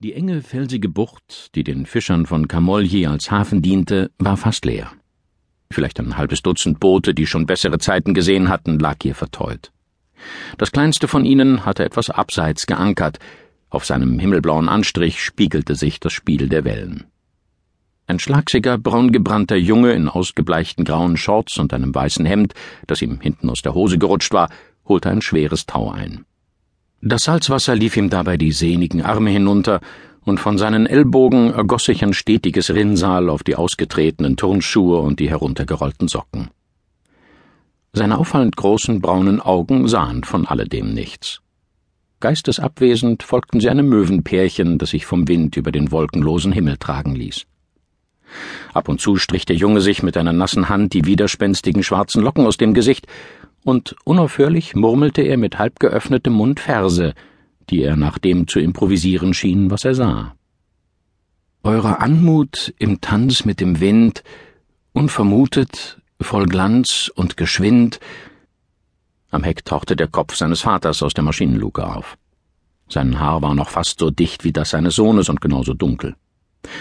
Die enge, felsige Bucht, die den Fischern von Camogli als Hafen diente, war fast leer. Vielleicht ein halbes Dutzend Boote, die schon bessere Zeiten gesehen hatten, lag hier verteut. Das kleinste von ihnen hatte etwas abseits geankert, auf seinem himmelblauen Anstrich spiegelte sich das Spiel der Wellen. Ein schlagsiger, braungebrannter Junge in ausgebleichten grauen Shorts und einem weißen Hemd, das ihm hinten aus der Hose gerutscht war, holte ein schweres Tau ein. Das Salzwasser lief ihm dabei die sehnigen Arme hinunter, und von seinen Ellbogen ergoss sich ein stetiges Rinnsal auf die ausgetretenen Turnschuhe und die heruntergerollten Socken. Seine auffallend großen braunen Augen sahen von alledem nichts. Geistesabwesend folgten sie einem Möwenpärchen, das sich vom Wind über den wolkenlosen Himmel tragen ließ. Ab und zu strich der Junge sich mit einer nassen Hand die widerspenstigen schwarzen Locken aus dem Gesicht und unaufhörlich murmelte er mit halb geöffnetem Mund Verse, die er nach dem zu improvisieren schien, was er sah. Eure Anmut im Tanz mit dem Wind, unvermutet, voll Glanz und geschwind. Am Heck tauchte der Kopf seines Vaters aus der Maschinenluke auf. Sein Haar war noch fast so dicht wie das seines Sohnes und genauso dunkel.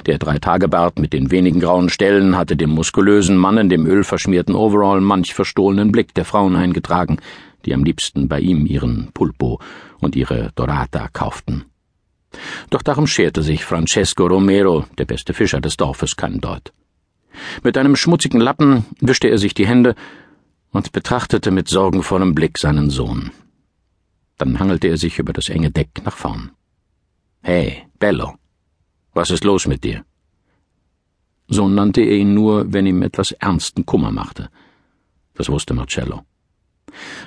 Der Dreitagebart mit den wenigen grauen Stellen hatte dem muskulösen Mann in dem ölverschmierten Overall manch verstohlenen Blick der Frauen eingetragen, die am liebsten bei ihm ihren Pulpo und ihre Dorata kauften. Doch darum scherte sich Francesco Romero, der beste Fischer des Dorfes, kein Deut. Mit einem schmutzigen Lappen wischte er sich die Hände und betrachtete mit sorgenvollem Blick seinen Sohn. Dann hangelte er sich über das enge Deck nach vorn. Hey, Bello, was ist los mit dir? So nannte er ihn nur, wenn ihm etwas ernsten Kummer machte. Das wusste Marcello.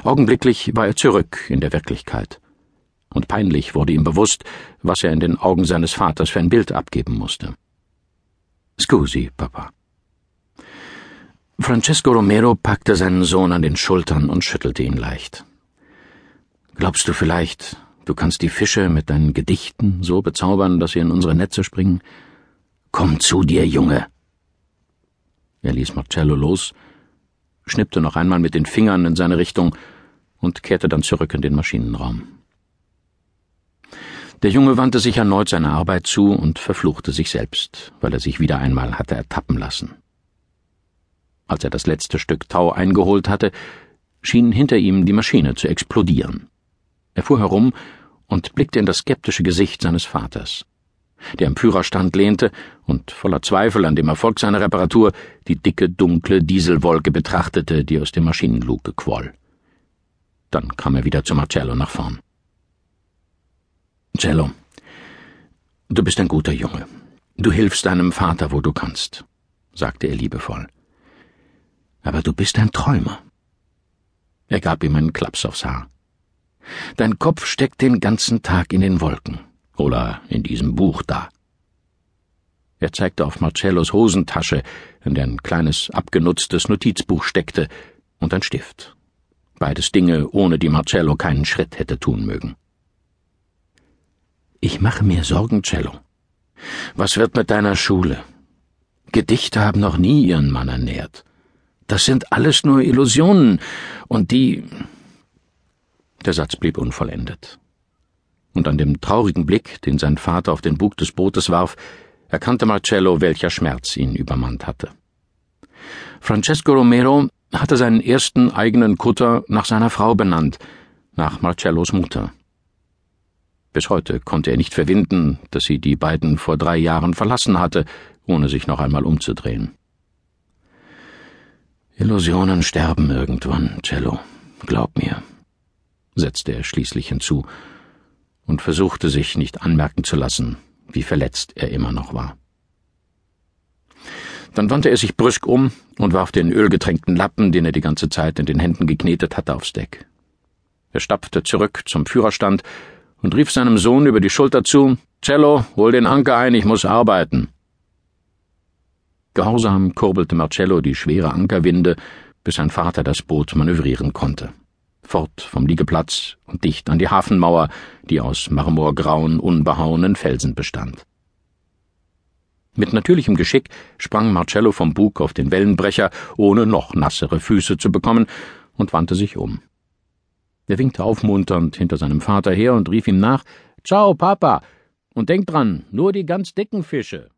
Augenblicklich war er zurück in der Wirklichkeit. Und peinlich wurde ihm bewusst, was er in den Augen seines Vaters für ein Bild abgeben musste. Scusi, Papa. Francesco Romero packte seinen Sohn an den Schultern und schüttelte ihn leicht. Glaubst du vielleicht, Du kannst die Fische mit deinen Gedichten so bezaubern, dass sie in unsere Netze springen. Komm zu dir, Junge! Er ließ Marcello los, schnippte noch einmal mit den Fingern in seine Richtung und kehrte dann zurück in den Maschinenraum. Der Junge wandte sich erneut seiner Arbeit zu und verfluchte sich selbst, weil er sich wieder einmal hatte ertappen lassen. Als er das letzte Stück Tau eingeholt hatte, schien hinter ihm die Maschine zu explodieren. Er fuhr herum und blickte in das skeptische Gesicht seines Vaters, der am Führerstand lehnte und voller Zweifel an dem Erfolg seiner Reparatur die dicke, dunkle Dieselwolke betrachtete, die aus dem Maschinenluke quoll. Dann kam er wieder zu Marcello nach vorn. Cello, du bist ein guter Junge. Du hilfst deinem Vater, wo du kannst, sagte er liebevoll. Aber du bist ein Träumer. Er gab ihm einen Klaps aufs Haar. Dein Kopf steckt den ganzen Tag in den Wolken. Oder in diesem Buch da. Er zeigte auf Marcellos Hosentasche, in der ein kleines, abgenutztes Notizbuch steckte, und ein Stift. Beides Dinge, ohne die Marcello keinen Schritt hätte tun mögen. Ich mache mir Sorgen, Cello. Was wird mit deiner Schule? Gedichte haben noch nie ihren Mann ernährt. Das sind alles nur Illusionen, und die der Satz blieb unvollendet. Und an dem traurigen Blick, den sein Vater auf den Bug des Bootes warf, erkannte Marcello, welcher Schmerz ihn übermannt hatte. Francesco Romero hatte seinen ersten eigenen Kutter nach seiner Frau benannt, nach Marcellos Mutter. Bis heute konnte er nicht verwinden, dass sie die beiden vor drei Jahren verlassen hatte, ohne sich noch einmal umzudrehen. Illusionen sterben irgendwann, Cello. Glaub mir setzte er schließlich hinzu und versuchte sich nicht anmerken zu lassen, wie verletzt er immer noch war. Dann wandte er sich brüsk um und warf den ölgetränkten Lappen, den er die ganze Zeit in den Händen geknetet hatte, aufs Deck. Er stapfte zurück zum Führerstand und rief seinem Sohn über die Schulter zu Cello, hol den Anker ein, ich muss arbeiten. Gehorsam kurbelte Marcello die schwere Ankerwinde, bis sein Vater das Boot manövrieren konnte fort vom Liegeplatz und dicht an die Hafenmauer, die aus marmorgrauen, unbehauenen Felsen bestand. Mit natürlichem Geschick sprang Marcello vom Bug auf den Wellenbrecher, ohne noch nassere Füße zu bekommen, und wandte sich um. Er winkte aufmunternd hinter seinem Vater her und rief ihm nach Ciao, Papa. Und denkt dran, nur die ganz dicken Fische.